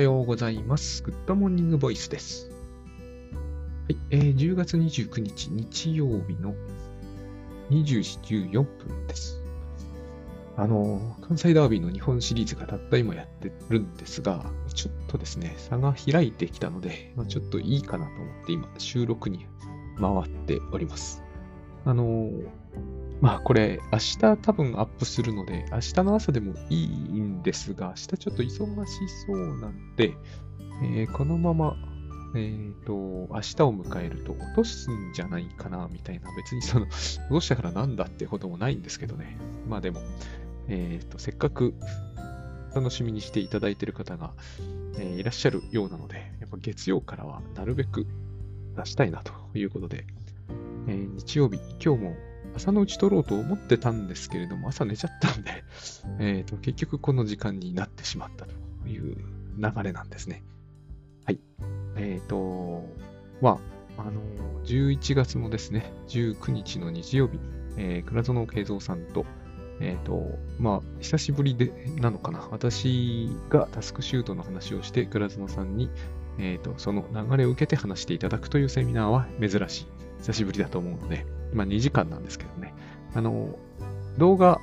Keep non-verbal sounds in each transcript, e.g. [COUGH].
はようございます。グッドモーニングボイスです。はい、えー、10月29日日曜日の20時14分です。あのー、関西ダービーの日本シリーズがたった今やってるんですが、ちょっとですね、差が開いてきたので、まあ、ちょっといいかなと思って今収録に回っております。あのー、まあこれ明日多分アップするので、明日の朝でもいいんですが、明日ちょっと忙しそうなんで、えーこのまま、えっ、と、明日を迎えると落とすんじゃないかな、みたいな、別にその、[LAUGHS] 落としたからなんだってこともないんですけどね。まあでも、えっ、と、せっかく楽しみにしていただいている方が、えーいらっしゃるようなので、やっぱ月曜からはなるべく出したいなということで、えー日曜日、今日も朝のうち撮ろうと思ってたんですけれども、朝寝ちゃったんで、[LAUGHS] えーと結局この時間になってしまったという流れなんですね。はい。えっ、と、まあ、あの、11月のですね、19日の日曜日、えー、倉園慶三さんと、えっ、と、まあ、久しぶりで、なのかな。私がタスクシュートの話をして、倉園さんに、えっ、と、その流れを受けて話していただくというセミナーは珍しい。久しぶりだと思うので、まあ2時間なんですけどね。あの、動画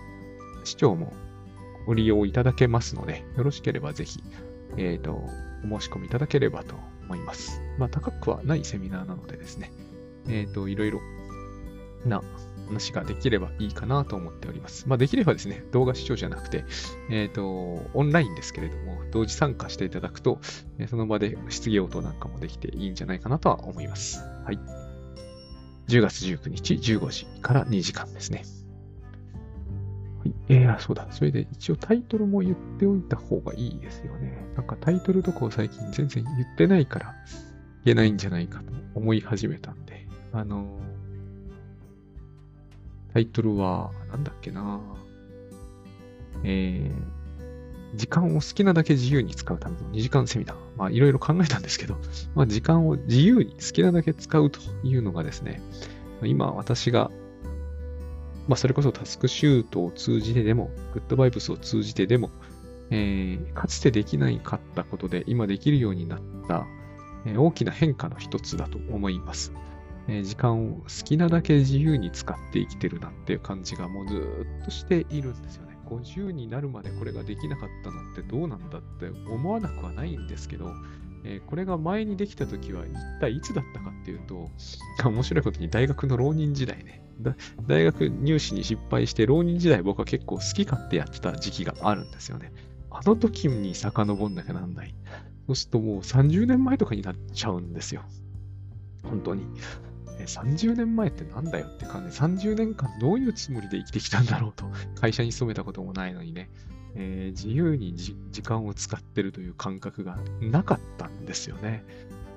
視聴もご利用いただけますので、よろしければぜひ、えっ、と、お申し込みいただければと思います。まあ高くはないセミナーなのでですね、えっ、と、いろいろな話ができればいいかなと思っております。まあできればですね、動画視聴じゃなくて、えっ、と、オンラインですけれども、同時参加していただくと、その場で質疑応答なんかもできていいんじゃないかなとは思います。はい。10月19日15時から2時間ですね。はい。えー、あそうだ。それで一応タイトルも言っておいた方がいいですよね。なんかタイトルとかを最近全然言ってないから言えないんじゃないかと思い始めたんで。あのータイトルは、なんだっけなえー、時間を好きなだけ自由に使うための2時間セミナー。まあ、いろいろ考えたんですけど、まあ、時間を自由に好きなだけ使うというのがですね、今私が、まあ、それこそタスクシュートを通じてでも、グッドバイブスを通じてでも、えーかつてできないかったことで今できるようになった、えー大きな変化の一つだと思います。えー時間を好きなだけ自由に使って生きてるなっていう感じがもうずっとしているんですよね。50になるまでこれができなかったのってどうなんだって思わなくはないんですけど、えーこれが前にできた時は一体いつだったかっていうと、面白いことに大学の浪人時代ね、大学入試に失敗して浪人時代僕は結構好き勝手やってた時期があるんですよね。あの時に遡んなきゃなんない。そうするともう30年前とかになっちゃうんですよ。本当に。え30年前ってなんだよって感じ。30年間どういうつもりで生きてきたんだろうと。会社に勤めたこともないのにね。えー自由にじ時間を使ってるという感覚がなかったんですよね。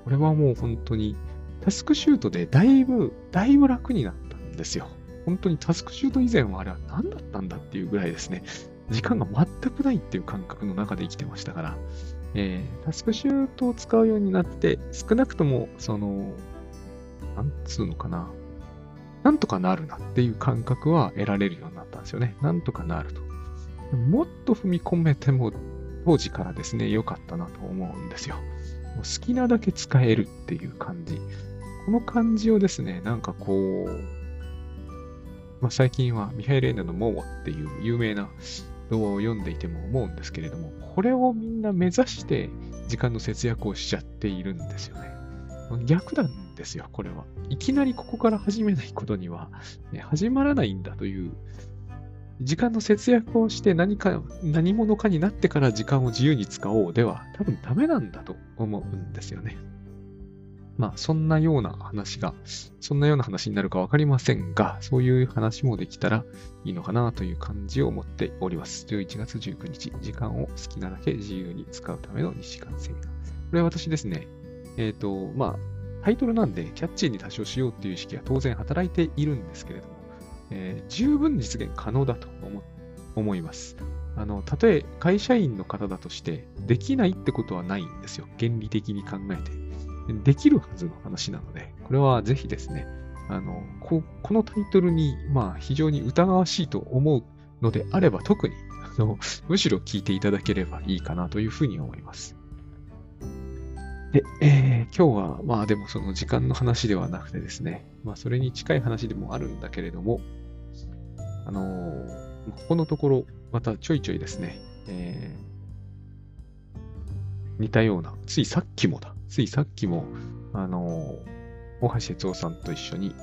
これはもう本当にタスクシュートでだいぶ、だいぶ楽になったんですよ。本当にタスクシュート以前はあれは何だったんだっていうぐらいですね。時間が全くないっていう感覚の中で生きてましたから、えータスクシュートを使うようになって、少なくとも、その、なんつうのかな。なんとかなるなっていう感覚は得られるようになったんですよね。なんとかなると。もっと踏み込めても、当時からですね、良かったなと思うんですよ。もう好きなだけ使えるっていう感じ。この感じをですね、なんかこう、まあ、最近はミハイル・エンナのモモっていう有名な動画を読んでいても思うんですけれども、これをみんな目指して時間の節約をしちゃっているんですよね。逆なんですよ、これは。いきなりここから始めないことには、ね、始まらないんだという、時間の節約をして何か、何者かになってから時間を自由に使おうでは、多分ダメなんだと思うんですよね。まあ、そんなような話が、そんなような話になるかわかりませんが、そういう話もできたらいいのかなという感じを持っております。11月19日、時間を好きなだけ自由に使うための2時間セミナー。これは私ですね、えっ、と、まあ、タイトルなんでキャッチーに多少しようっていう意識は当然働いているんですけれども、えー十分実現可能だと思います。あの、たとえ会社員の方だとして、できないってことはないんですよ。原理的に考えて。できるはずの話なので、これはぜひですね、あの、ここのタイトルに、まあ、非常に疑わしいと思うのであれば、特に、あの、むしろ聞いていただければいいかなというふうに思います。で、えー、今日は、まあでもその時間の話ではなくてですね、まあそれに近い話でもあるんだけれども、あのー、ここのところ、またちょいちょいですね、えー、似たような、ついさっきもだ、ついさっきも、あのー、大橋哲夫さんと一緒に、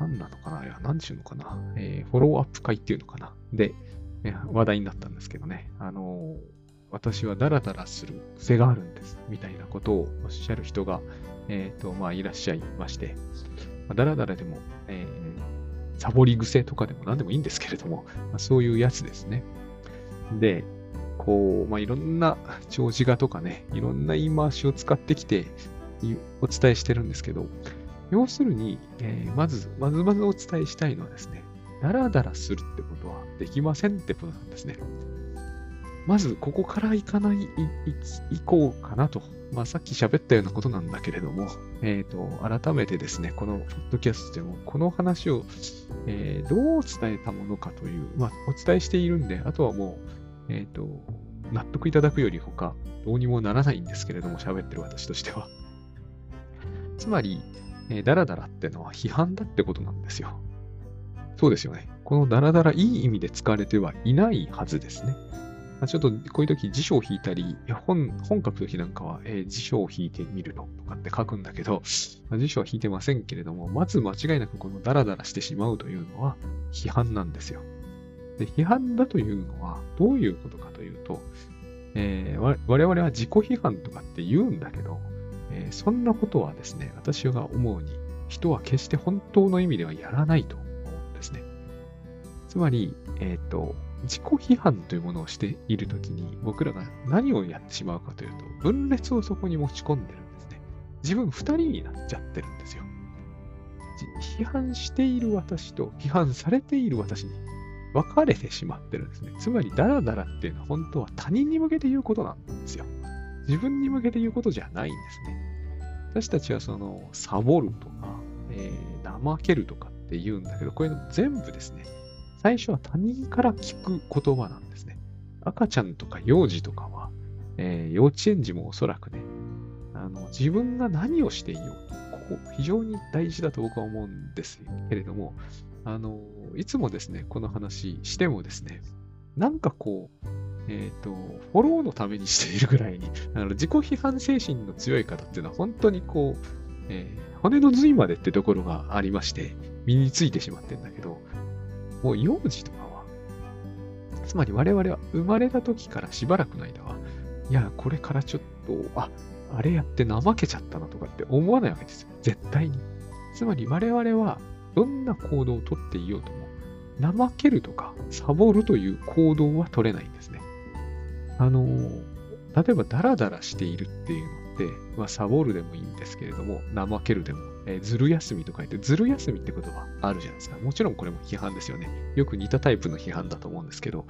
何なのかないや、何ちゅうのかな、えー、フォローアップ会っていうのかな。で、話題になったんですけどね、あのー私はダラダラする癖があるんです、みたいなことをおっしゃる人が、え、ー、と、まあ、いらっしゃいまして、まあ、ダラダラでも、えー、サボり癖とかでも何でもいいんですけれども、まあ、そういうやつですね。で、こう、まあ、いろんな長寿画とかね、いろんな言い回しを使ってきて、お伝えしてるんですけど、要するに、えー、まず、まずまずお伝えしたいのはですね、ダラダラするってことはできませんってことなんですね。まずここから行かない、行こうかなと。まあさっき喋ったようなことなんだけれども、えっ、ー、と、改めてですね、このポッドキャストでもこの話を、えー、どう伝えたものかという、まあお伝えしているんで、あとはもう、えっ、ー、と、納得いただくより他、どうにもならないんですけれども、喋ってる私としては。つまり、えー、ダラダラってのは批判だってことなんですよ。そうですよね。このダラダラいい意味で使われてはいないはずですね。まあ、ちょっとこういう時辞書を引いたり、本本書く時なんかは、えー、辞書を引いてみるのとかって書くんだけど、まあ、辞書は引いてませんけれども、まず間違いなくこのダラダラしてしまうというのは批判なんですよ。で批判だというのはどういうことかというと、えー、我々は自己批判とかって言うんだけど、えー、そんなことはですね、私が思うに、人は決して本当の意味ではやらないと思うんですね。つまり、えっ、ー、と、自己批判というものをしているときに、僕らが何をやってしまうかというと、分裂をそこに持ち込んでるんですね。自分二人になっちゃってるんですよ。批判している私と批判されている私に分かれてしまってるんですね。つまり、ダラダラっていうのは本当は他人に向けて言うことなんですよ。自分に向けて言うことじゃないんですね。私たちはその、サボるとか、えー、怠けるとかって言うんだけど、こういうの全部ですね、最初は他人から聞く言葉なんですね。赤ちゃんとか幼児とかは、えー、幼稚園児もおそらくね、あの自分が何をしていようと、ここ非常に大事だと僕は思うんですけれども、あの、いつもですね、この話してもですね、なんかこう、えっ、ー、と、フォローのためにしているぐらいに、[LAUGHS] あの自己批判精神の強い方っていうのは本当にこう、えー、骨の髄までってところがありまして、身についてしまってんだけど、もう幼児とかは、つまり我々は生まれた時からしばらくの間は、いや、これからちょっと、あ、あれやって怠けちゃったなとかって思わないわけですよ。絶対に。つまり我々はどんな行動をとっていようとも、怠けるとかサボるという行動は取れないんですね。あの、例えばダラダラしているっていうのって、まあ、サボるでもいいんですけれども、怠けるでもえー、ずる休みと書いて、ずる休みって言葉あるじゃないですか。もちろんこれも批判ですよね。よく似たタイプの批判だと思うんですけど、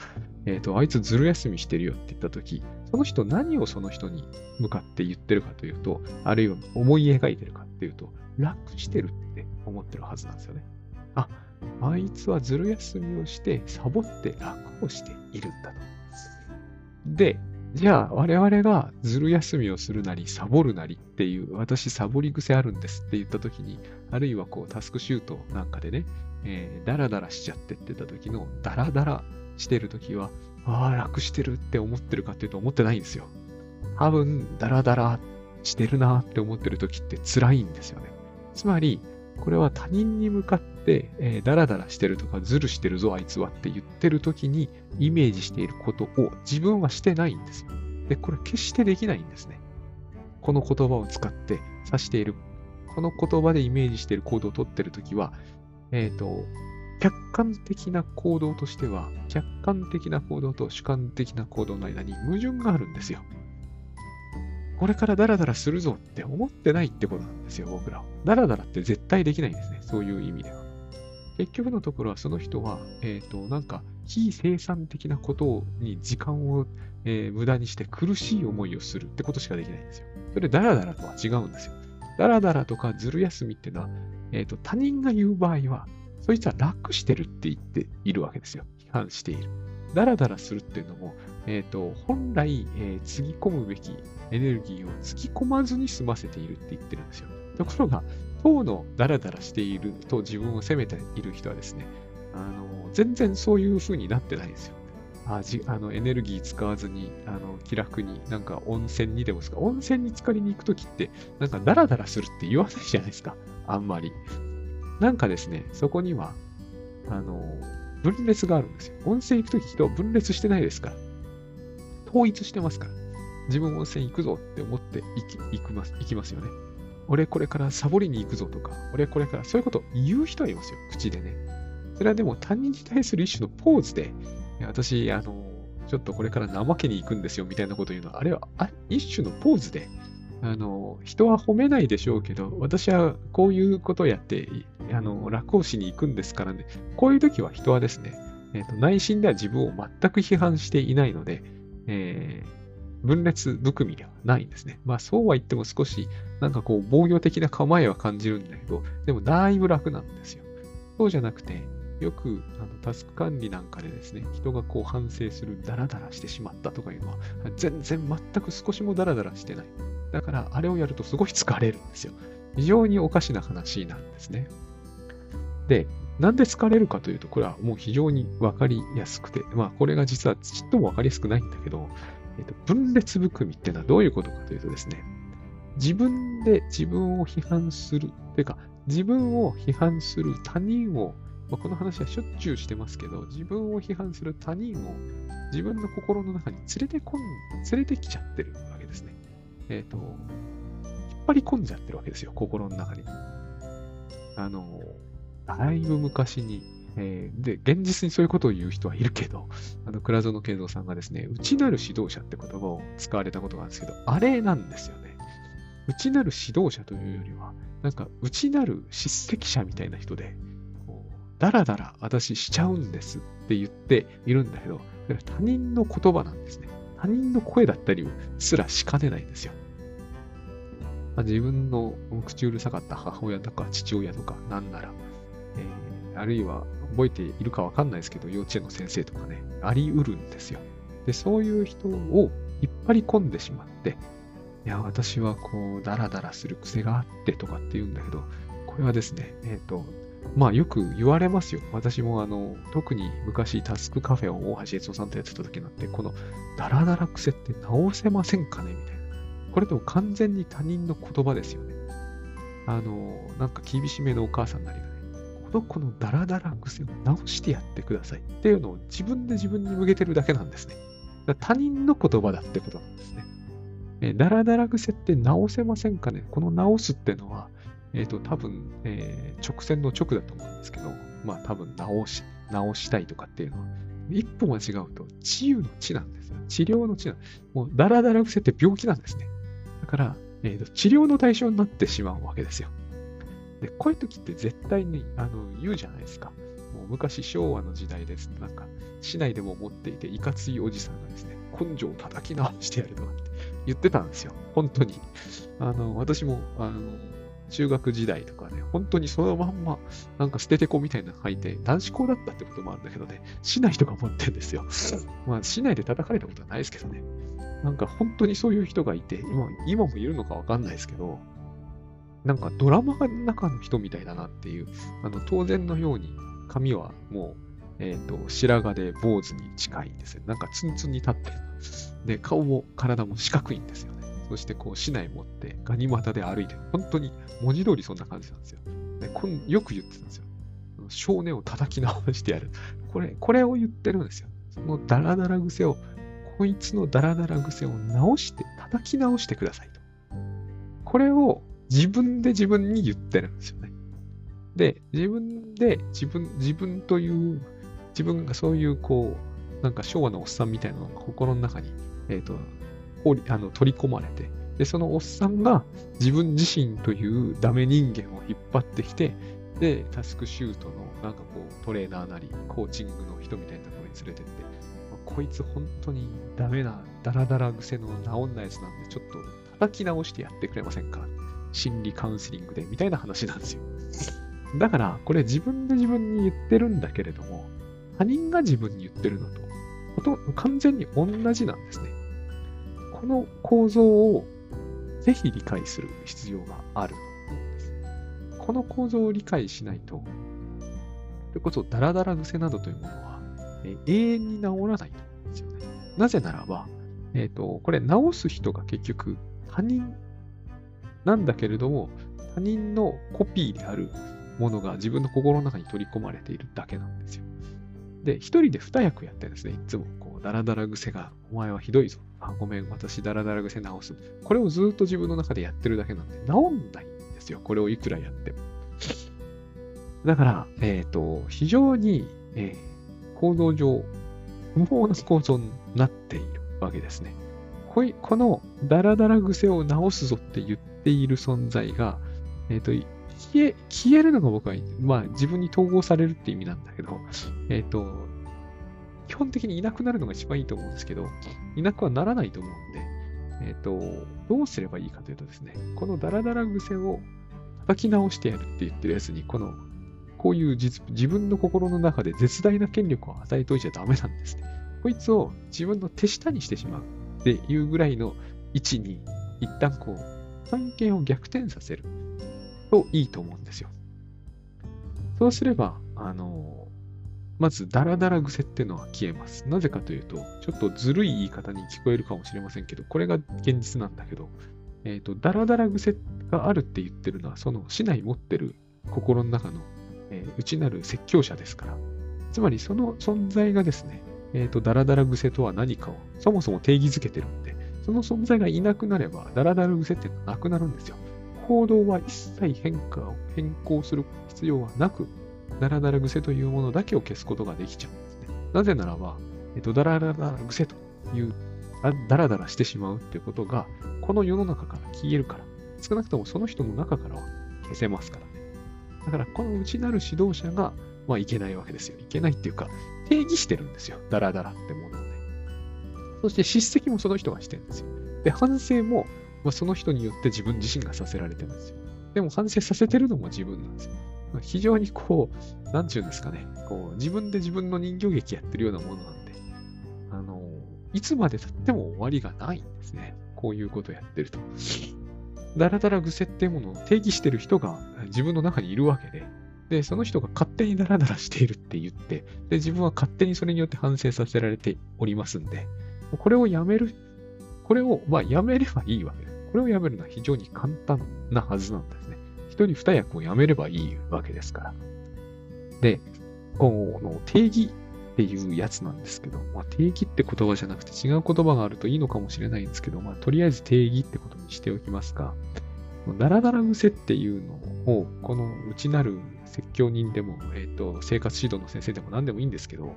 えっ、ー、と、あいつずる休みしてるよって言ったとき、その人何をその人に向かって言ってるかというと、あるいは思い描いてるかっていうと、楽してるって思ってるはずなんですよね。あ、あいつはずる休みをしてサボって楽をしているんだと。で、じゃあ、我々がずる休みをするなり、サボるなりっていう、私サボり癖あるんですって言った時に、あるいはこう、タスクシュートなんかでね、えー、ダラダラしちゃってって言った時の、ダラダラしてる時は、ああ、楽してるって思ってるかっていうと思ってないんですよ。多分、ダラダラしてるなって思ってる時って辛いんですよね。つまり、これは他人に向かって、えー、ダラダラしてるとか、ズルしてるぞ、あいつはって言ってる時に、イメージしていることを自分はしてないんですよ。で、これ決してできないんですね。この言葉を使って指している、この言葉でイメージしている行動をとってるときは、えっ、ー、と、客観的な行動としては、客観的な行動と主観的な行動の間に矛盾があるんですよ。これからダラダラするぞって思ってないってことなんですよ、僕らは。ダラダラって絶対できないんですね、そういう意味では。結局のところはその人は、えっ、ー、と、なんか、非生産的なことに時間を、えー、無駄にして苦しい思いをするってことしかできないんですよ。それダラダラとは違うんですよ。ダラダラとかずる休みっていうのは、えっ、ー、と、他人が言う場合は、そいつは楽してるって言っているわけですよ。批判している。ダラダラするっていうのも、えっ、と、本来、えー、つぎ込むべきエネルギーをつぎ込まずに済ませているって言ってるんですよ。ところが、当のダラダラしていると自分を責めている人はですね、あの、全然そういう風になってないんですよ。あじあのエネルギー使わずにあの気楽になんか温泉にでもですか？温泉に浸かりに行くときってなんかダラダラするって言わないじゃないですか。あんまり。なんかですねそこにはあの分裂があるんですよ。温泉行くとき人は分裂してないですから。統一してますから。自分温泉行くぞって思って行き行きます行きますよね。俺これからサボりに行くぞとか俺これからそういうこと言う人はいますよ。口でね。それはでも他人に対する一種のポーズで私、あの、ちょっとこれから怠けに行くんですよみたいなこと言うのは、あれは一種のポーズで、あの、人は褒めないでしょうけど、私はこういうことをやって、あの、楽をしに行くんですからね、こういう時は人はですね、えーと、内心では自分を全く批判していないので、えー、分裂含みではないんですね。まあそうは言っても少しなんかこう防御的な構えは感じるんだけど、でもだいぶ楽なんですよ。そうじゃなくて、よくあのタスク管理なんかでですね、人がこう反省するダラダラしてしまったとかいうのは、全然全く少しもダラダラしてない。だから、あれをやるとすごい疲れるんですよ。非常におかしな話なんですね。で、なんで疲れるかというと、これはもう非常にわかりやすくて、まあ、これが実はちっともわかりやすくないんだけど、えっと、分裂含みっていうのはどういうことかというとですね、自分で自分を批判する、というか、自分を批判する他人をまあ、この話はしょっちゅうしてますけど、自分を批判する他人を自分の心の中に連れてこん、連れてきちゃってるわけですね。えっ、ー、と、引っ張り込んじゃってるわけですよ、心の中に。あの、だいぶ昔に、えー、で、現実にそういうことを言う人はいるけど、[LAUGHS] あの、倉園慶三さんがですね、内なる指導者って言葉を使われたことがあるんですけど、あれなんですよね。内なる指導者というよりは、なんか内なる叱責者みたいな人で、こうだらだら私しちゃうんですって言っているんだけど、他人の言葉なんですね。他人の声だったりすらしかねないんですよ。まあ、自分の口うるさかった母親とか父親とかなんなら、えー、あるいは覚えているかわかんないですけど、幼稚園の先生とかね、あり得るんですよ。で、そういう人を引っ張り込んでしまって、いや、私はこう、ダラダラする癖があってとかって言うんだけど、これはですね、えっ、ー、と、まあよく言われますよ。私もあの、特に昔タスクカフェを大橋悦夫さんとやってた時なんて、このダラダラ癖って直せませんかね？みたいな。これでも完全に他人の言葉ですよね。あの、なんか厳しめのお母さんなりがね、の子のダラダラ癖を直してやってくださいっていうのを自分で自分に向けてるだけなんですね。他人の言葉だってことなんですね。えダラダラ癖って直せませんかね？この直すってのは、えっ、ー、と、多分、えー、直線の直だと思うんですけど、まあ多分直し、直したいとかっていうのは、一歩間違うと治癒の治なんですよ。治療の治なんもう、だらだら癖って病気なんですね。だから、えーと、治療の対象になってしまうわけですよ。で、こういう時って絶対にあの言うじゃないですか。もう昔昭和の時代ですなんか、市内でも持っていて、いかついおじさんがですね、根性を叩き直してやるとかって言ってたんですよ。本当に。あの、私も、あの、中学時代とかね、本当にそのまんま、なんか捨ててこみたいなの書いて、男子校だったってこともあるんだけどね、市内とか持ってるんですよ。まあ、市内で叩かれたことはないですけどね。なんか本当にそういう人がいて、今今もいるのかわかんないですけど、なんかドラマの中の人みたいだなっていう、あの当然のように髪はもう、えっ、ー、と、白髪で坊主に近いんですよ。なんかツンツンに立ってる。で、顔も体も四角いんですよね。そしてこう市内持ってガニ股で歩いて、本当に文字通りそんな感じなんですよ。でこんよく言ってたんですよ。少年を叩き直してやる。これ、これを言ってるんですよ。そのダラダラ癖を、こいつのダラダラ癖を直して、叩き直してくださいと。これを自分で自分に言ってるんですよね。で、自分で自分、自分という、自分がそういうこう、なんか昭和のおっさんみたいなのが心の中に、えっ、ー、と、あの取り込まれて、で、そのおっさんが自分自身というダメ人間を引っ張ってきて、で、タスクシュートのなんかこうトレーナーなり、コーチングの人みたいなところに連れてって、こいつ本当にダメな、ダラダラ癖の治んないやつなんで、ちょっと叩き直してやってくれませんか？心理カウンセリングで、みたいな話なんですよ。だから、これ自分で自分に言ってるんだけれども、他人が自分に言ってるのとほと完全に同じなんですね。この構造をぜひ理解する必要があるこの構造を理解しないと、それこそダラダラ癖などというものは、え永遠に治らないと思うんですよね。なぜならば、えっ、ー、と、これ治す人が結局他人なんだけれども、他人のコピーであるものが自分の心の中に取り込まれているだけなんですよ。で、一人で二役やってですね、いつもこう、ダラダラ癖が、お前はひどいぞ。あ、ごめん、私ダラダラ癖直す。これをずっと自分の中でやってるだけなんで、治んないんですよ。これをいくらやっても。だから、えっ、ー、と、非常に、えー、構造上、不毛な構造になっているわけですね。こいこのダラダラ癖を直すぞって言っている存在が、えっ、ー、と、消え、消えるのが僕は、まあ自分に統合されるって意味なんだけど、えっ、ー、と、基本的にいなくなるのが一番いいと思うんですけど、いなくはならないと思うんで、えっ、ー、と、どうすればいいかというとですね、このダラダラ癖を叩き直してやるって言ってるやつに、この、こういう自分の心の中で絶大な権力を与えておいちゃダメなんですね。こいつを自分の手下にしてしまうっていうぐらいの位置に、一旦こう、関係を逆転させるといいと思うんですよ。そうすれば、あの、まず、ダラダラ癖っていうのは消えます。なぜかというと、ちょっとずるい言い方に聞こえるかもしれませんけど、これが現実なんだけど、えっ、ー、と、ダラダラ癖があるって言ってるのは、その市内持ってる心の中の、えー、内なる説教者ですから。つまり、その存在がですね、えっ、ー、と、ダラダラ癖とは何かをそもそも定義づけてるんで、その存在がいなくなれば、ダラダラ癖ってなくなるんですよ。行動は一切変化を変更する必要はなく、ダラダラ癖というものだけを消すことができちゃうんですね。なぜならば、えっと、ダラダラ癖というダラダラしてしまうっていうことが、この世の中から消えるから、少なくともその人の中からは消せますからね。だから、この内なる指導者が、まあ、いけないわけですよ。いけないっていうか、定義してるんですよ。ダラダラってもの。そして、叱責もその人がしてるんですよ。で、反省も、まあ、その人によって自分自身がさせられてるんですよ。でも、反省させてるのも自分なんですよ。まあ、非常にこう、なんちゅうんですかね。こう、自分で自分の人形劇やってるようなものなんで、あのいつまで経っても終わりがないんですね。こういうことをやってると。ダラダラ癖っていうものを定義してる人が自分の中にいるわけで、で、その人が勝手にダラダラしているって言って、で、自分は勝手にそれによって反省させられておりますんで、これをやめる、これを、まあ、やめればいいわけです。これをやめるのは非常に簡単なはずなんですね。一人二役をやめればいいわけですから。で、この定義っていうやつなんですけど、まあ、定義って言葉じゃなくて違う言葉があるといいのかもしれないんですけど、まあ、とりあえず定義ってことにしておきますか、ダラダラ癖っていうのを、この内なる説教人でも、えーと、生活指導の先生でも何でもいいんですけど、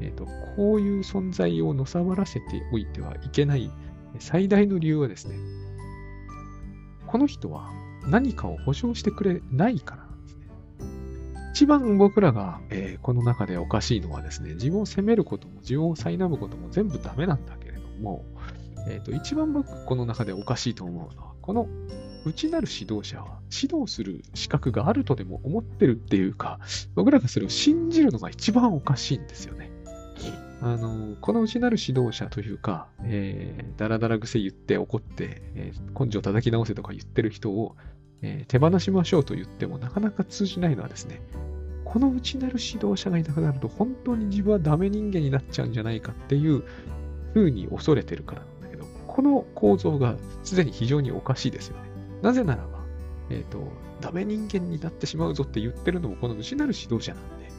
えーと、こういう存在をのさばらせておいてはいけない最大の理由はですね、この人は何かを保証してくれないから一番僕らが、えー、この中でおかしいのはですね、自分を責めることも、自分を苛むことも全部ダメなんだけれども、えーと、一番僕この中でおかしいと思うのは、この内なる指導者は指導する資格があるとでも思ってるっていうか、僕らがそれを信じるのが一番おかしいんですよね。あの、この内なる指導者というか、えー、だらだら癖言って怒って、えー、根性叩き直せとか言ってる人を、えー、手放しましょうと言ってもなかなか通じないのはですね、この内なる指導者がいなくなると本当に自分はダメ人間になっちゃうんじゃないかっていうふうに恐れてるからなんだけど、この構造がすでに非常におかしいですよね。なぜならば、えっ、ー、と、ダメ人間になってしまうぞって言ってるのもこの内なる指導者なんで、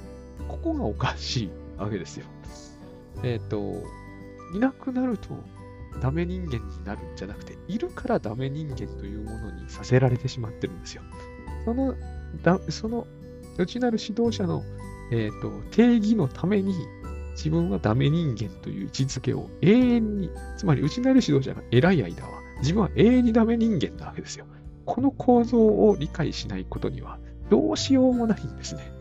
ここがおかしいわけですよ。えっ、ー、と、いなくなるとダメ人間になるんじゃなくて、いるからダメ人間というものにさせられてしまってるんですよ。その、だその内なる指導者の、えーと、定義のために、自分はダメ人間という位置づけを永遠に、つまり内なる指導者が偉い間は、自分は永遠にダメ人間なわけですよ。この構造を理解しないことには、どうしようもないんですね。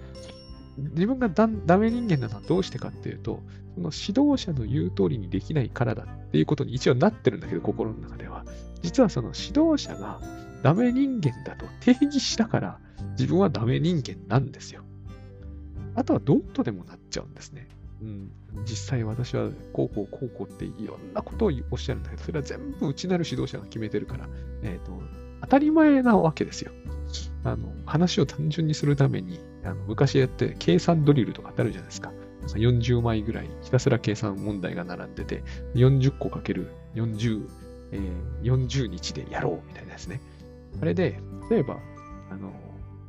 自分がダメ人間なのはどうしてかっていうと、その指導者の言う通りにできないからだっていうことに一応なってるんだけど、心の中では。実はその指導者がダメ人間だと定義したから、自分はダメ人間なんですよ。あとはどうとでもなっちゃうんですね。うん、実際私はこうこうこうこうっていろんなことをおっしゃるんだけど、それは全部内なる指導者が決めてるから、え、ー、と、当たり前なわけですよ。あの、話を単純にするために、あの昔やって計算ドリルとかってあるじゃないですか。40枚ぐらいひたすら計算問題が並んでて、40個かける40、えー、40日でやろうみたいなやつね。あれで、例えば、あの、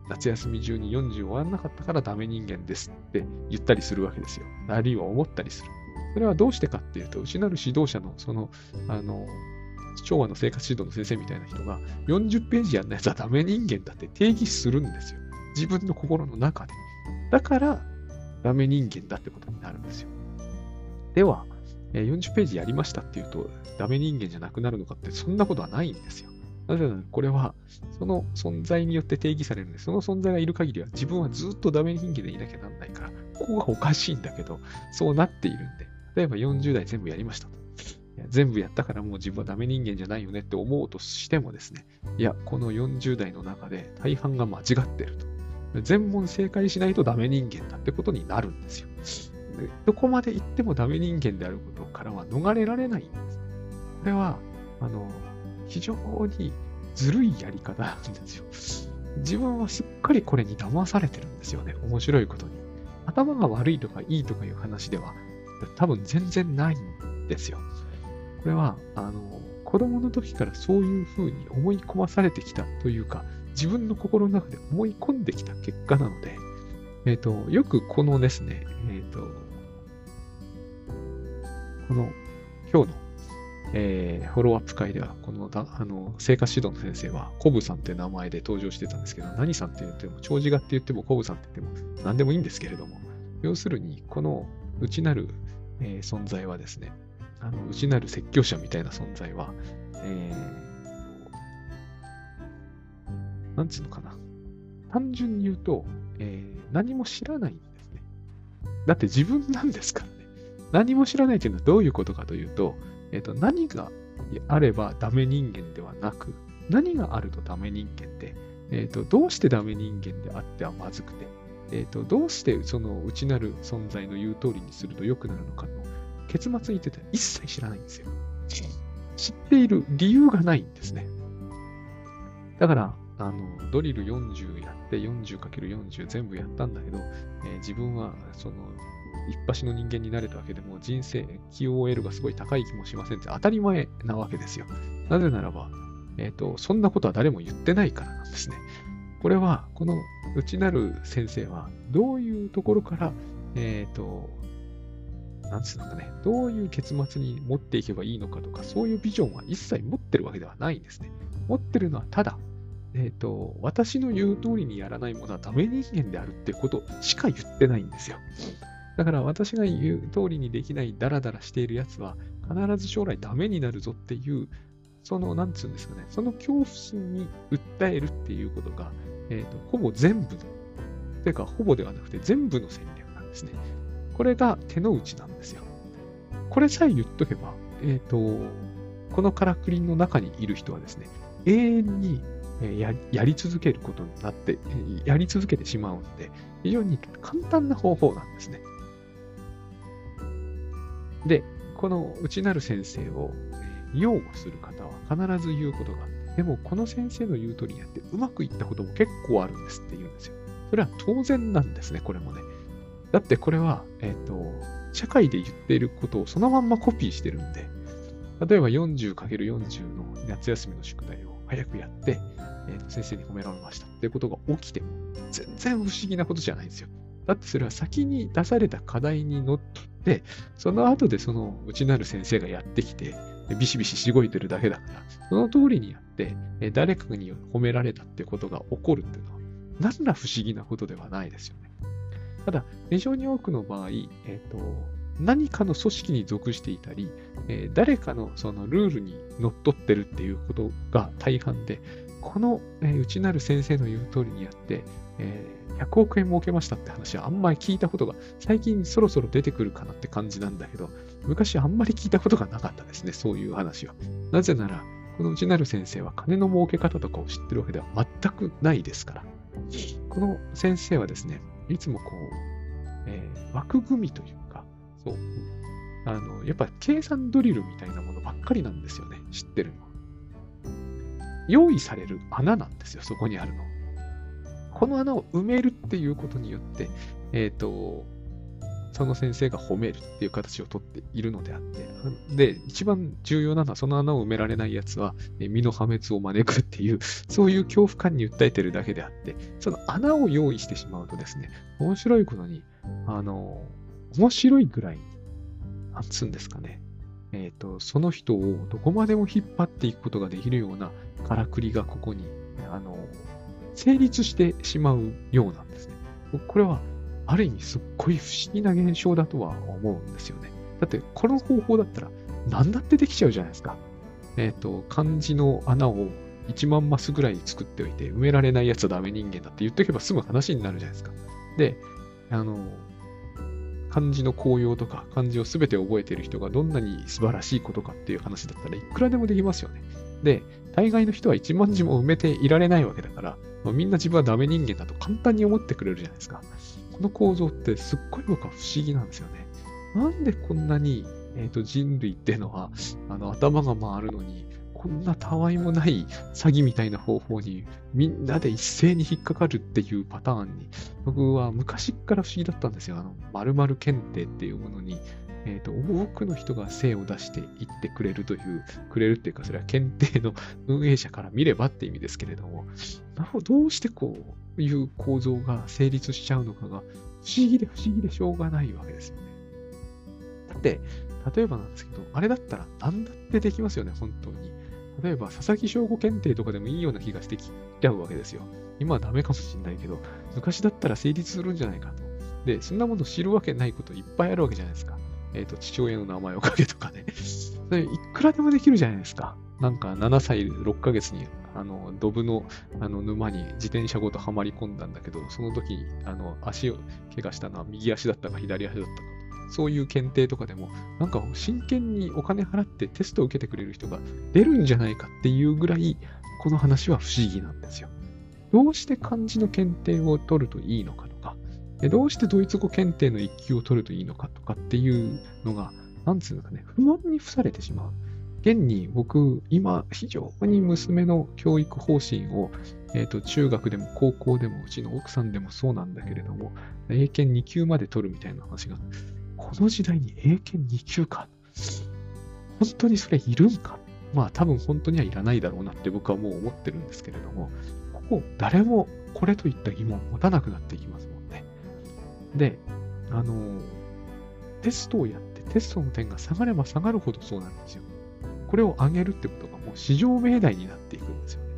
夏休み中に40終わらなかったからダメ人間ですって言ったりするわけですよ。あるいは思ったりする。それはどうしてかっていうと、内なる指導者の、その、あの、昭和の生活指導の先生みたいな人が40ページやんなやつはダメ人間だって定義するんですよ。自分の心の中で。だから、ダメ人間だってことになるんですよ。では、40ページやりましたっていうと、ダメ人間じゃなくなるのかって、そんなことはないんですよ。なぜなら、これは、その存在によって定義されるんで、その存在がいる限りは、自分はずっとダメ人間でいなきゃなんないから、ここがおかしいんだけど、そうなっているんで、例えば40代全部やりましたと。全部やったからもう自分はダメ人間じゃないよねって思うとしてもですね、いや、この40代の中で大半が間違ってると。全問正解しないとダメ人間だってことになるんですよ。どこまで行ってもダメ人間であることからは逃れられないんです。これは、あの、非常にずるいやり方なんですよ。自分はすっかりこれに騙されてるんですよね。面白いことに。頭が悪いとかいいとかいう話では多分全然ないんですよ。これは、あの、子供の時からそういうふうに思い込まされてきたというか、自分の心の中で思い込んできた結果なので、えっ、ー、と、よくこのですね、えっ、ー、と、この今日の、えー、フォローアップ会では、このだあの生活指導の先生は、コブさんって名前で登場してたんですけど、何さんって言っても、長寿画って言っても、コブさんって言っても、何でもいいんですけれども、要するに、この内なる、えー、存在はですね、あの内なる説教者みたいな存在は、えー、なんつうのかな。単純に言うと、えー、何も知らないんですね。だって自分なんですからね。何も知らないというのはどういうことかというと、えっ、と、何があればダメ人間ではなく、何があるとダメ人間で、えっ、と、どうしてダメ人間であってはまずくて、えっ、と、どうしてその内なる存在の言う通りにすると良くなるのかの結末については一切知らないんですよ。知っている理由がないんですね。だから、あの、ドリル40やって 40×40 全部やったんだけど、えー、自分はその一発の人間になれたわけでも人生、QOL がすごい高い気もしませんって当たり前なわけですよ。なぜならば、えっ、ー、と、そんなことは誰も言ってないからなんですね。これは、この内なる先生は、どういうところから、えっ、ー、と、なんつうのかね、どういう結末に持っていけばいいのかとか、そういうビジョンは一切持ってるわけではないんですね。持ってるのはただ、えっ、ー、と、私の言う通りにやらないものはダメ人間であるってことしか言ってないんですよ。だから私が言う通りにできないダラダラしているやつは、必ず将来ダメになるぞっていう、その、なんつうんですかね、その恐怖心に訴えるっていうことが、え、ー、と、ほぼ全部の、てか、ほぼではなくて全部の戦略なんですね。これが手の内なんですよ。これさえ言っとけば、えっ、ー、と、このからくりの中にいる人はですね、永遠にややり続けることになって、やり続けてしまうんで、非常に簡単な方法なんですね。で、この内なる先生を擁護する方は必ず言うことがあって、でもこの先生の言う通りにやってうまくいったことも結構あるんですって言うんですよ。それは当然なんですね、これもね。だってこれは、えっ、ー、と、社会で言っていることをそのまんまコピーしてるんで、例えば 40×40 の夏休みの宿題を早くやって、えー、先生に褒められましたっていうことが起きても、全然不思議なことじゃないんですよ。だってそれは先に出された課題にのっって、その後でその内なる先生がやってきて、ビシビシしごいてるだけだから、その通りにやって、誰かに褒められたってことが起こるっていうのは、何ら不思議なことではないですよね。ただ、非常に多くの場合、えっ、ー、と、何かの組織に属していたり、えー、誰かのそのルールにのっとってるっていうことが大半で、この、えー、内なる先生の言う通りにやって、えー、100億円儲けましたって話はあんまり聞いたことが、最近そろそろ出てくるかなって感じなんだけど、昔あんまり聞いたことがなかったですね、そういう話は。なぜなら、この内なる先生は金の儲け方とかを知ってるわけでは全くないですから。この先生はですね、いつもこう、えー、枠組みというか、そうあの、やっぱ計算ドリルみたいなものばっかりなんですよね、知ってるのは。用意される穴なんですよ、そこにあるの。この穴を埋めるっていうことによって、えっ、ー、と、その先生が褒めるっていう形をとっているのであって、で、一番重要なのはその穴を埋められないやつは、身の破滅を招くっていう、そういう恐怖感に訴えてるだけであって、その穴を用意してしまうとですね、面白いことに、あの、面白いぐらい、なんつうんですかね、えっ、ー、と、その人をどこまでも引っ張っていくことができるようなからくりがここに、あの、成立してしまうようなんですね。これはある意味すっごい不思議な現象だとは思うんですよね。だってこの方法だったら何だってできちゃうじゃないですか。えっ、ー、と、漢字の穴を1万マスぐらい作っておいて埋められないやつはダメ人間だって言っておけば済む話になるじゃないですか。で、あの、漢字の効用とか漢字を全て覚えている人がどんなに素晴らしいことかっていう話だったらいくらでもできますよね。で、大概の人は1万字も埋めていられないわけだから、まあ、みんな自分はダメ人間だと簡単に思ってくれるじゃないですか。この構造ってすっごい僕は不思議なんですよね。なんでこんなに、えーと、人類っていうのはあの頭が回るのに、こんなたわいもない詐欺みたいな方法にみんなで一斉に引っかかるっていうパターンに、僕は昔から不思議だったんですよ。あの、〇〇検定っていうものに、えっ、ー、と、多くの人が精を出していってくれるという、くれるっていうか、それは検定の [LAUGHS] 運営者から見ればって意味ですけれども、どうしてこういう構造が成立しちゃうのかが、不思議で不思議でしょうがないわけですよね。だって、例えばなんですけど、あれだったら何だってできますよね、本当に。例えば、佐々木翔吾検定とかでもいいような気がしてきちゃうわけですよ。今はダメかもしれないけど、昔だったら成立するんじゃないかと。で、そんなもの知るわけないこといっぱいあるわけじゃないですか。えっ、ー、と、父親の名前を書けとかね。[LAUGHS] それいくらでもできるじゃないですか。なんか7歳6ヶ月に、あの、ドブのあの沼に自転車ごとはまり込んだんだけど、その時にあの足を怪我したのは右足だったか左足だったかそういう検定とかでも、なんか真剣にお金払ってテストを受けてくれる人が出るんじゃないかっていうぐらい、この話は不思議なんですよ。どうして漢字の検定を取るといいのかどうしてドイツ語検定の一級を取るといいのかとかっていうのが、なんつうのかね、不問に付されてしまう。現に僕、今、非常に娘の教育方針を、えっ、ー、と、中学でも高校でも、うちの奥さんでもそうなんだけれども、英検2級まで取るみたいな話が、この時代に英検2級か。本当にそれいるんかまあ多分本当にはいらないだろうなって僕はもう思ってるんですけれども、ここ誰もこれといった疑問を持たなくなっていきます。で、あの、テストをやってテストの点が下がれば下がるほどそうなんですよ。これを上げるってことがもう市場命題になっていくんですよね。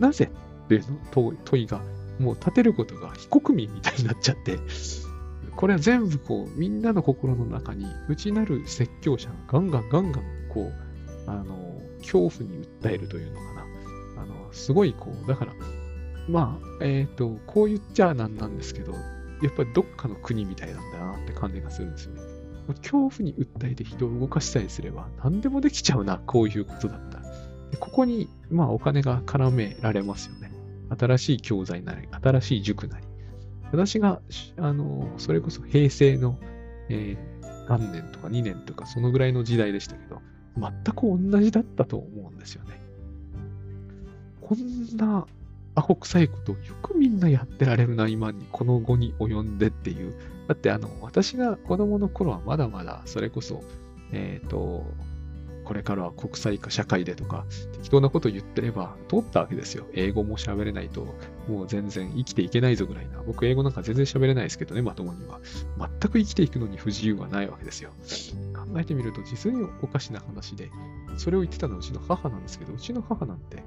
なぜ？っていうの問いがもう立てることが非国民みたいになっちゃって、これは全部こう、みんなの心の中に内なる説教者がガンガンガンガンこう、あの、恐怖に訴えるというのかな。あの、すごいこう、だから、まあ、えっ、ー、と、こう言っちゃなんなんですけど、やっぱりどっかの国みたいなんだなって感じがするんですよね。恐怖に訴えて人を動かしたりすれば何でもできちゃうな、こういうことだった。でここに、まあお金が絡められますよね。新しい教材なり、新しい塾なり。私が、あの、それこそ平成の、えー、元年とか2年とかそのぐらいの時代でしたけど、全く同じだったと思うんですよね。こんなアホ臭いことをよくみんなやってられるな、今に、この後に及んでっていう。だって、あの、私が子供の頃はまだまだ、それこそ、えっ、ー、と、これからは国際化社会でとか、適当なこと言ってれば通ったわけですよ。英語も喋れないと、もう全然生きていけないぞぐらいな。僕、英語なんか全然喋れないですけどね、まともには。全く生きていくのに不自由はないわけですよ。考えてみると、実におかしな話で、それを言ってたのはうちの母なんですけど、うちの母なんて、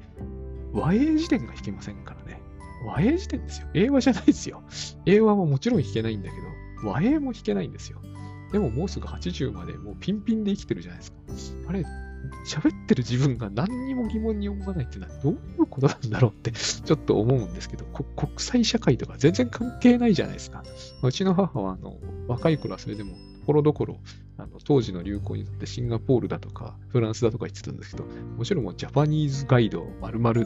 和英辞典が弾けませんからね。和英辞典ですよ。英和じゃないですよ。英和ももちろん弾けないんだけど、和英も弾けないんですよ。でももうすぐ80までもうピンピンで生きてるじゃないですか。あれ、喋ってる自分が何にも疑問に思わないってのはどういうことなんだろうってちょっと思うんですけど、国際社会とか全然関係ないじゃないですか。うちの母はあの若い頃はそれでもところどころあの当時の流行にとってシンガポールだとかフランスだとか言ってたんですけど、もちろんもうジャパニーズガイド丸々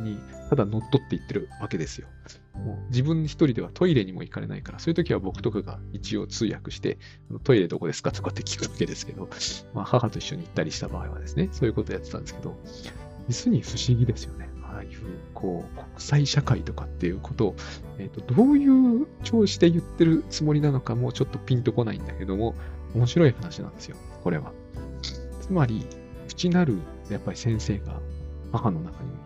にただ乗っ取っていってるわけですよ。もう自分一人ではトイレにも行かれないから、そういう時は僕とかが一応通訳して、トイレどこですかとかって聞くわけですけど、まあ、母と一緒に行ったりした場合はですね、そういうことやってたんですけど、実に不思議ですよね。ああいう、こう、国際社会とかっていうことを、えっ、ー、と、どういう調子で言ってるつもりなのかもちょっとピンとこないんだけども、面白い話なんですよ、これは。つまり、内なる、やっぱり先生が母の中にいて、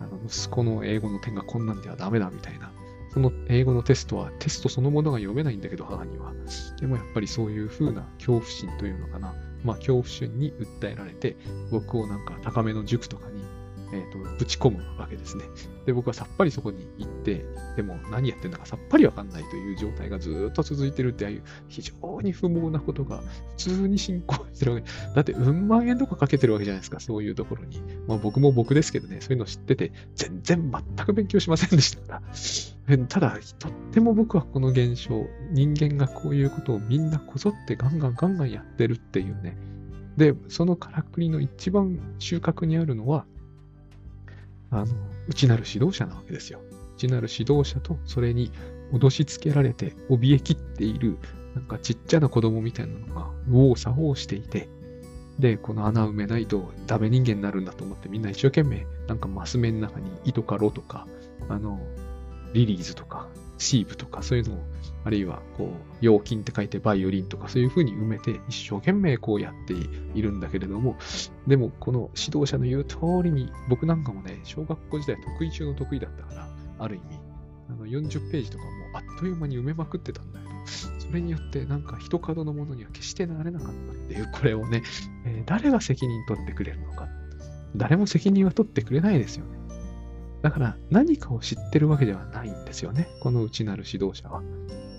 あの息子の英語の点がこんなんではダメだみたいな、その英語のテストはテストそのものが読めないんだけど、母には。でもやっぱりそういう風な恐怖心というのかな、まあ恐怖心に訴えられて、僕をなんか高めの塾とかにえーと、ぶち込むわけですね。で、僕はさっぱりそこに行って、でも何やってんだかさっぱりわかんないという状態がずっと続いてるってああいう非常に不毛なことが普通に進行してるわけ。だって、うん万円とかかけてるわけじゃないですか、そういうところに。まあ僕も僕ですけどね、そういうの知ってて、全然全く勉強しませんでしたから。[LAUGHS] ただ、とっても僕はこの現象、人間がこういうことをみんなこぞってガンガンガンガンやってるっていうね。で、そのからくりの一番収穫にあるのは、あの、内なる指導者なわけですよ。内なる指導者と、それに脅しつけられて、怯えきっている、なんかちっちゃな子供みたいなのが、右往左往していて、で、この穴埋めないとダメ人間になるんだと思ってみんな一生懸命、なんかマス目の中に糸かロとか、あの、リリーズとか、シーブとかそういうのを、あるいは、こう、陽金って書いてバイオリンとかそういう風に埋めて一生懸命こうやっているんだけれども、でもこの指導者の言う通りに、僕なんかもね、小学校時代得意中の得意だったから、ある意味、あの40ページとかもあっという間に埋めまくってたんだけど、それによってなんか一角のものには決してなれなかったっていう、これをね、えー、誰が責任取ってくれるのか。誰も責任は取ってくれないですよね。だから何かを知ってるわけではないんですよね。この内なる指導者は。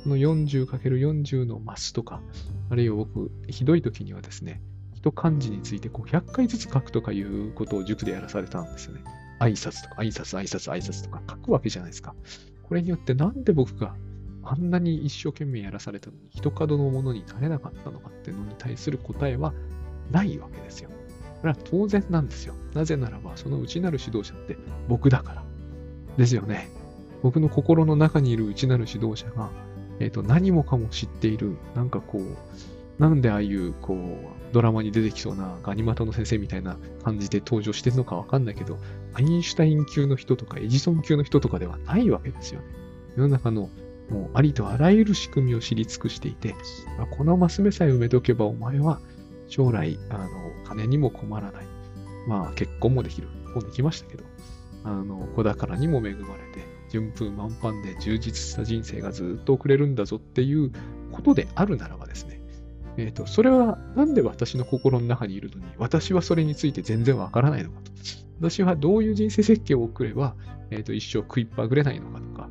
の 40×40 のマスとか、あるいは僕、ひどい時にはですね、人漢字について500回ずつ書くとかいうことを塾でやらされたんですよね。挨拶とか、挨拶、挨拶、挨拶とか書くわけじゃないですか。これによってなんで僕があんなに一生懸命やらされたのに、一角のものになれなかったのかっていうのに対する答えはないわけですよ。これは当然なんですよ。なぜならば、その内なる指導者って僕だから。ですよね。僕の心の中にいる内なる指導者が、えっ、ー、と、何もかも知っている、なんかこう、なんでああいう、こう、ドラマに出てきそうなガニ股の先生みたいな感じで登場してるのかわかんないけど、アインシュタイン級の人とかエジソン級の人とかではないわけですよね。世の中のもうありとあらゆる仕組みを知り尽くしていて、このマス目さえ埋めておけばお前は将来、あの、金にも困らない。まあ、結婚もできる。もうできましたけど、あの、子宝にも恵まれて、順風満帆で充実した人生がずっと送れるんだぞっていうことであるならばですね、えっ、ー、と、それはなんで私の心の中にいるのに、私はそれについて全然わからないのかと。私はどういう人生設計を送れば、えっ、ー、と、一生食いっぱぐれないのかとか、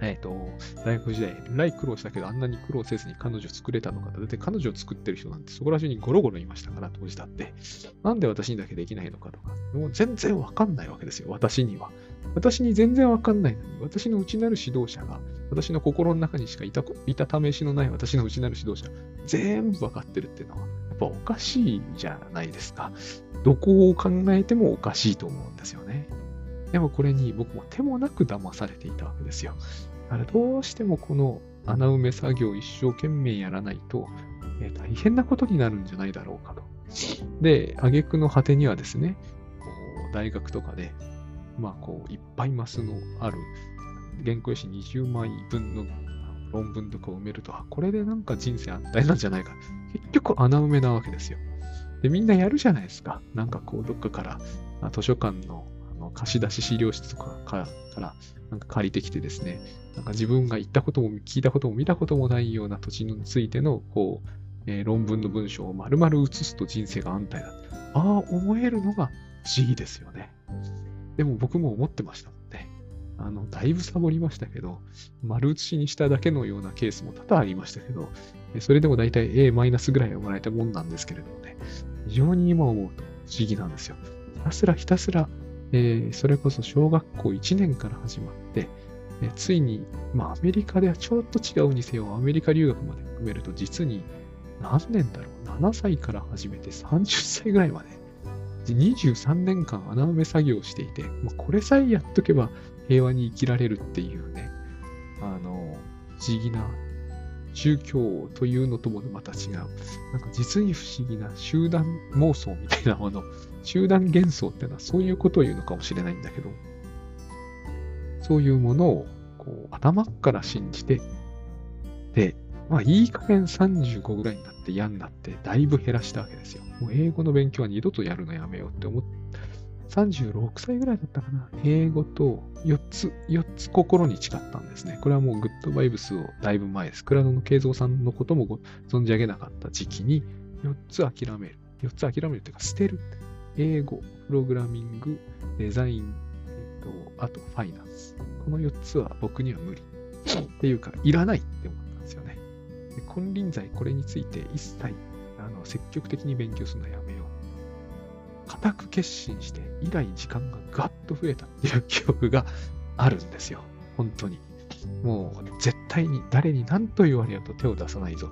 えっ、ー、と、大学時代、えらい苦労したけど、あんなに苦労せずに彼女作れたのかとだって彼女を作ってる人なんてそこら中にゴロゴロいましたから、当時だって。なんで私にだけできないのかとか、もう全然わかんないわけですよ、私には。私に全然わかんないのに、私の内なる指導者が、私の心の中にしかいたいた試しのない私の内なる指導者、全部わかってるっていうのは、やっぱおかしいじゃないですか。どこを考えてもおかしいと思うんですよね。でもこれに僕も手もなく騙されていたわけですよ。だからどうしてもこの穴埋め作業を一生懸命やらないと、えー、大変なことになるんじゃないだろうかと。で、挙句の果てにはですね、大学とかで、まあこう、いっぱいマスのある原稿用紙20枚分の論文とかを埋めると、これでなんか人生安泰なんじゃないか。結局穴埋めなわけですよ。で、みんなやるじゃないですか。なんかこう、どっかから図書館のの貸し出し資料室とかからなんか借りてきてですね、なんか自分が行ったことも聞いたことも見たこともないような土地についてのこう、えー、論文の文章を丸々写すと人生が安泰だ。ああ、思えるのが不思議ですよね。でも僕も思ってましたもんね。あの、だいぶサボりましたけど、丸写しにしただけのようなケースも多々ありましたけど、それでも大体 A マイナスぐらいはもらえたもんなんですけれどもね、非常に今思うと不思議なんですよ。ひたすらひたすらえー、それこそ小学校1年から始まって、えー、ついに、まあ、アメリカではちょっと違うにせよ、アメリカ留学まで含めると、実に何年だろう ?7 歳から始めて30歳ぐらいまで、23年間穴埋め作業していて、ま、これさえやっとけば平和に生きられるっていうね、あの、不思議な宗教というのともまた違う。なんか実に不思議な集団妄想みたいなもの、集団幻想っていうのはそういうことを言うのかもしれないんだけど、そういうものをこう頭から信じて、で、まあいい加減35ぐらいになってって嫌になってだいぶ減らしたわけですよ。もう英語の勉強は二度とやるのやめようって思って、36歳ぐらいだったかな。英語と4つ、4つ心に誓ったんですね。これはもうグッドバイブスをだいぶ前です。倉野の慶三さんのことも存じ上げなかった時期に、4つ諦める。4つ諦めるっていうか、捨てる。英語、プログラミング、デザイン、えっと、あとファイナンス。この4つは僕には無理。っていうか、いらないって思ったんですよね。で金輪際これについて一切あの積極的に勉強するのはやめよう。固く決心して、以来時間がガッと増えたっていう記憶があるんですよ。本当に。もう絶対に誰に何と言われようと手を出さないぞ。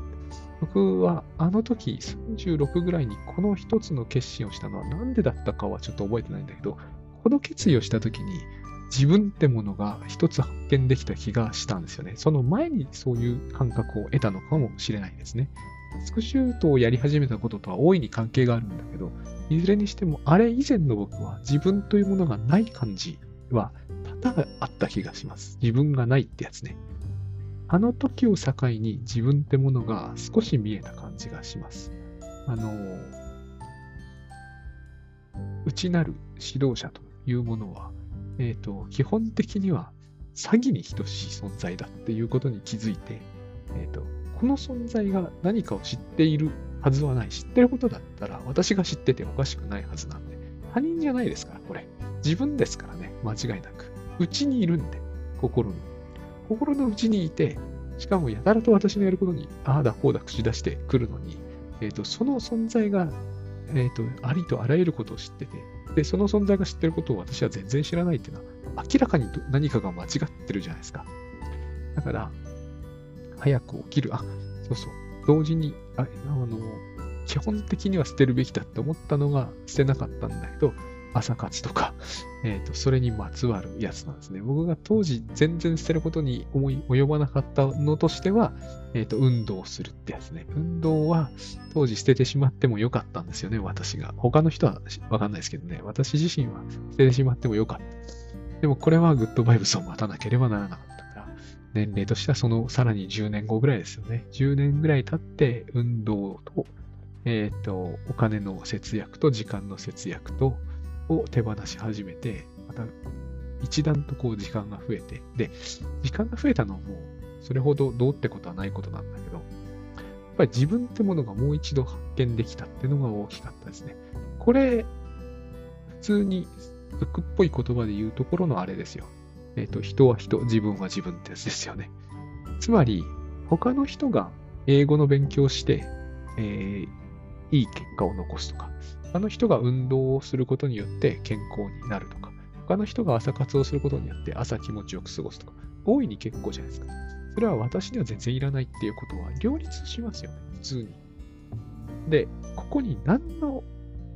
僕はあの時36ぐらいにこの一つの決心をしたのは何でだったかはちょっと覚えてないんだけど、この決意をした時に自分ってものが一つ発見できた気がしたんですよね。その前にそういう感覚を得たのかもしれないですね。スクシュートをやり始めたこととは大いに関係があるんだけど、いずれにしてもあれ以前の僕は自分というものがない感じは多々あった気がします。自分がないってやつね。あの時を境に自分ってものが少し見えた感じがします。あの、内なる指導者というものは、え、ー、と、基本的には詐欺に等しい存在だっていうことに気づいて、え、ー、と、この存在が何かを知っているはずはない。知ってることだったら私が知ってておかしくないはずなんで。他人じゃないですから、これ。自分ですからね、間違いなく。内にいるんで、心の。心の内にいて、しかもやたらと私のやることに、ああだこうだ口出してくるのに、え、ー、と、その存在が、え、ー、と、ありとあらゆることを知ってて、で、その存在が知ってることを私は全然知らないっていうのは、明らかに何かが間違ってるじゃないですか。だから、早く起きる。あ、そうそう。同時に、ああの、基本的には捨てるべきだって思ったのが捨てなかったんだけど、朝活とか、[LAUGHS] えっ、ー、と、それにまつわるやつなんですね。僕が当時全然捨てることに思い及ばなかったのとしては、えっ、ー、と、運動するってやつね。運動は当時捨ててしまってもよかったんですよね、私が。他の人はわかんないですけどね、私自身は捨ててしまってもよかった。でもこれはグッドバイブスを待たなければならなかったから、年齢としてはそのさらに10年後ぐらいですよね。10年ぐらい経って運動と、えっ、ー、と、お金の節約と時間の節約と、を手放し始めて、また一段とこう時間が増えて、で、時間が増えたのもそれほどどうってことはないことなんだけど、やっぱり自分ってものがもう一度発見できたっていうのが大きかったですね。これ、普通に俗っぽい言葉で言うところのあれですよ。えっ、ー、と、人は人、自分は自分ってやつですよね。つまり、他の人が英語の勉強して、えー、いい結果を残すとか、他の人が運動をすることによって健康になるとか、他の人が朝活をすることによって朝気持ちよく過ごすとか、大いに結構じゃないですか。それは私には全然いらないっていうことは両立しますよね、普通に。で、ここに何の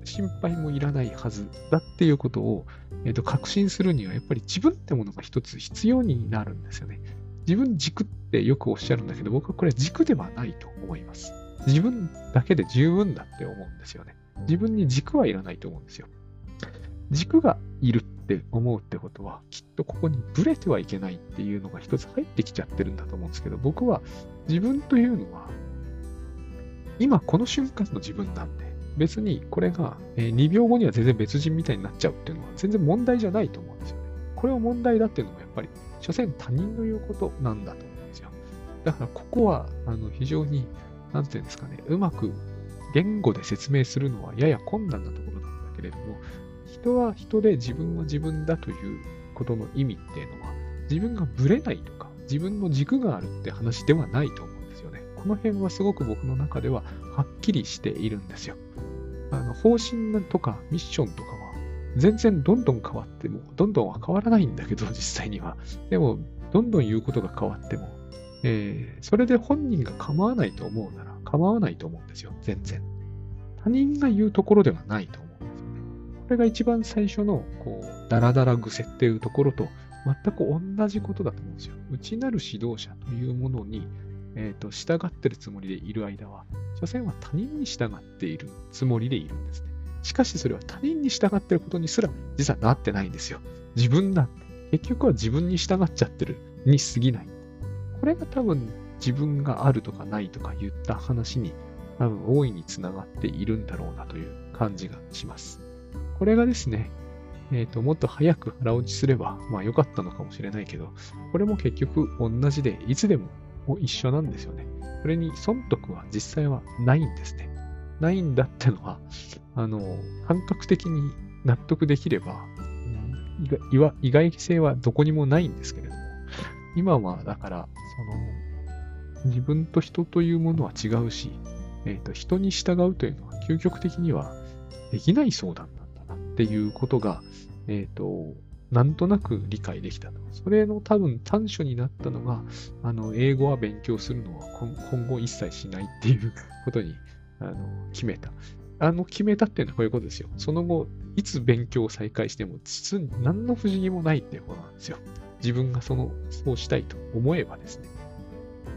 心配もいらないはずだっていうことを、えー、と確信するには、やっぱり自分ってものが一つ必要になるんですよね。自分軸ってよくおっしゃるんだけど、僕はこれは軸ではないと思います。自分だけで十分だって思うんですよね。自分に軸はいらないと思うんですよ。軸がいるって思うってことは、きっとここにブレてはいけないっていうのが一つ入ってきちゃってるんだと思うんですけど、僕は自分というのは、今この瞬間の自分なんで、別にこれが2秒後には全然別人みたいになっちゃうっていうのは全然問題じゃないと思うんですよね。これを問題だっていうのもやっぱり、所詮他人の言うことなんだと思うんですよ。だからここは、あの、非常に、なんていうんですかね、うまく言語で説明するのはやや困難なところなんだけれども、人は人で自分は自分だということの意味っていうのは、自分がブレないとか、自分の軸があるって話ではないと思うんですよね。この辺はすごく僕の中でははっきりしているんですよ。あの方針とかミッションとかは全然どんどん変わっても、どんどんは変わらないんだけど、実際には。でも、どんどん言うことが変わっても、えー、それで本人が構わないと思うなら構わないと思うんですよ、全然。他人が言うところではないと思うんですよね。これが一番最初の、こう、ダラダラ癖っていうところと、全く同じことだと思うんですよ。内なる指導者というものに、え、ー、と、従ってるつもりでいる間は、所詮は他人に従っているつもりでいるんですね。しかしそれは他人に従ってることにすら実はなってないんですよ。自分だ。結局は自分に従っちゃってるに過ぎない。これが多分自分があるとかないとか言った話に多分大いにつながっているんだろうなという感じがします。これがですね、えっ、ー、と、もっと早く腹落ちすれば、まあ良かったのかもしれないけど、これも結局同じで、いつでも一緒なんですよね。それに損得は実際はないんですね。ないんだってのは、あの、感覚的に納得できれば、意外性はどこにもないんですけれども、今はだから、その、自分と人というものは違うし、え、ー、と、人に従うというのは究極的にはできない相談なんだなっていうことが、えっ、ー、と、なんとなく理解できたと。それの多分短所になったのが、あの、英語は勉強するのは今後一切しないっていうことにあの決めた。あの、決めたっていうのはこういうことですよ。その後、いつ勉強を再開しても、実に何の不思議もないっていうことなんですよ。自分がその、そうしたいと思えばですね。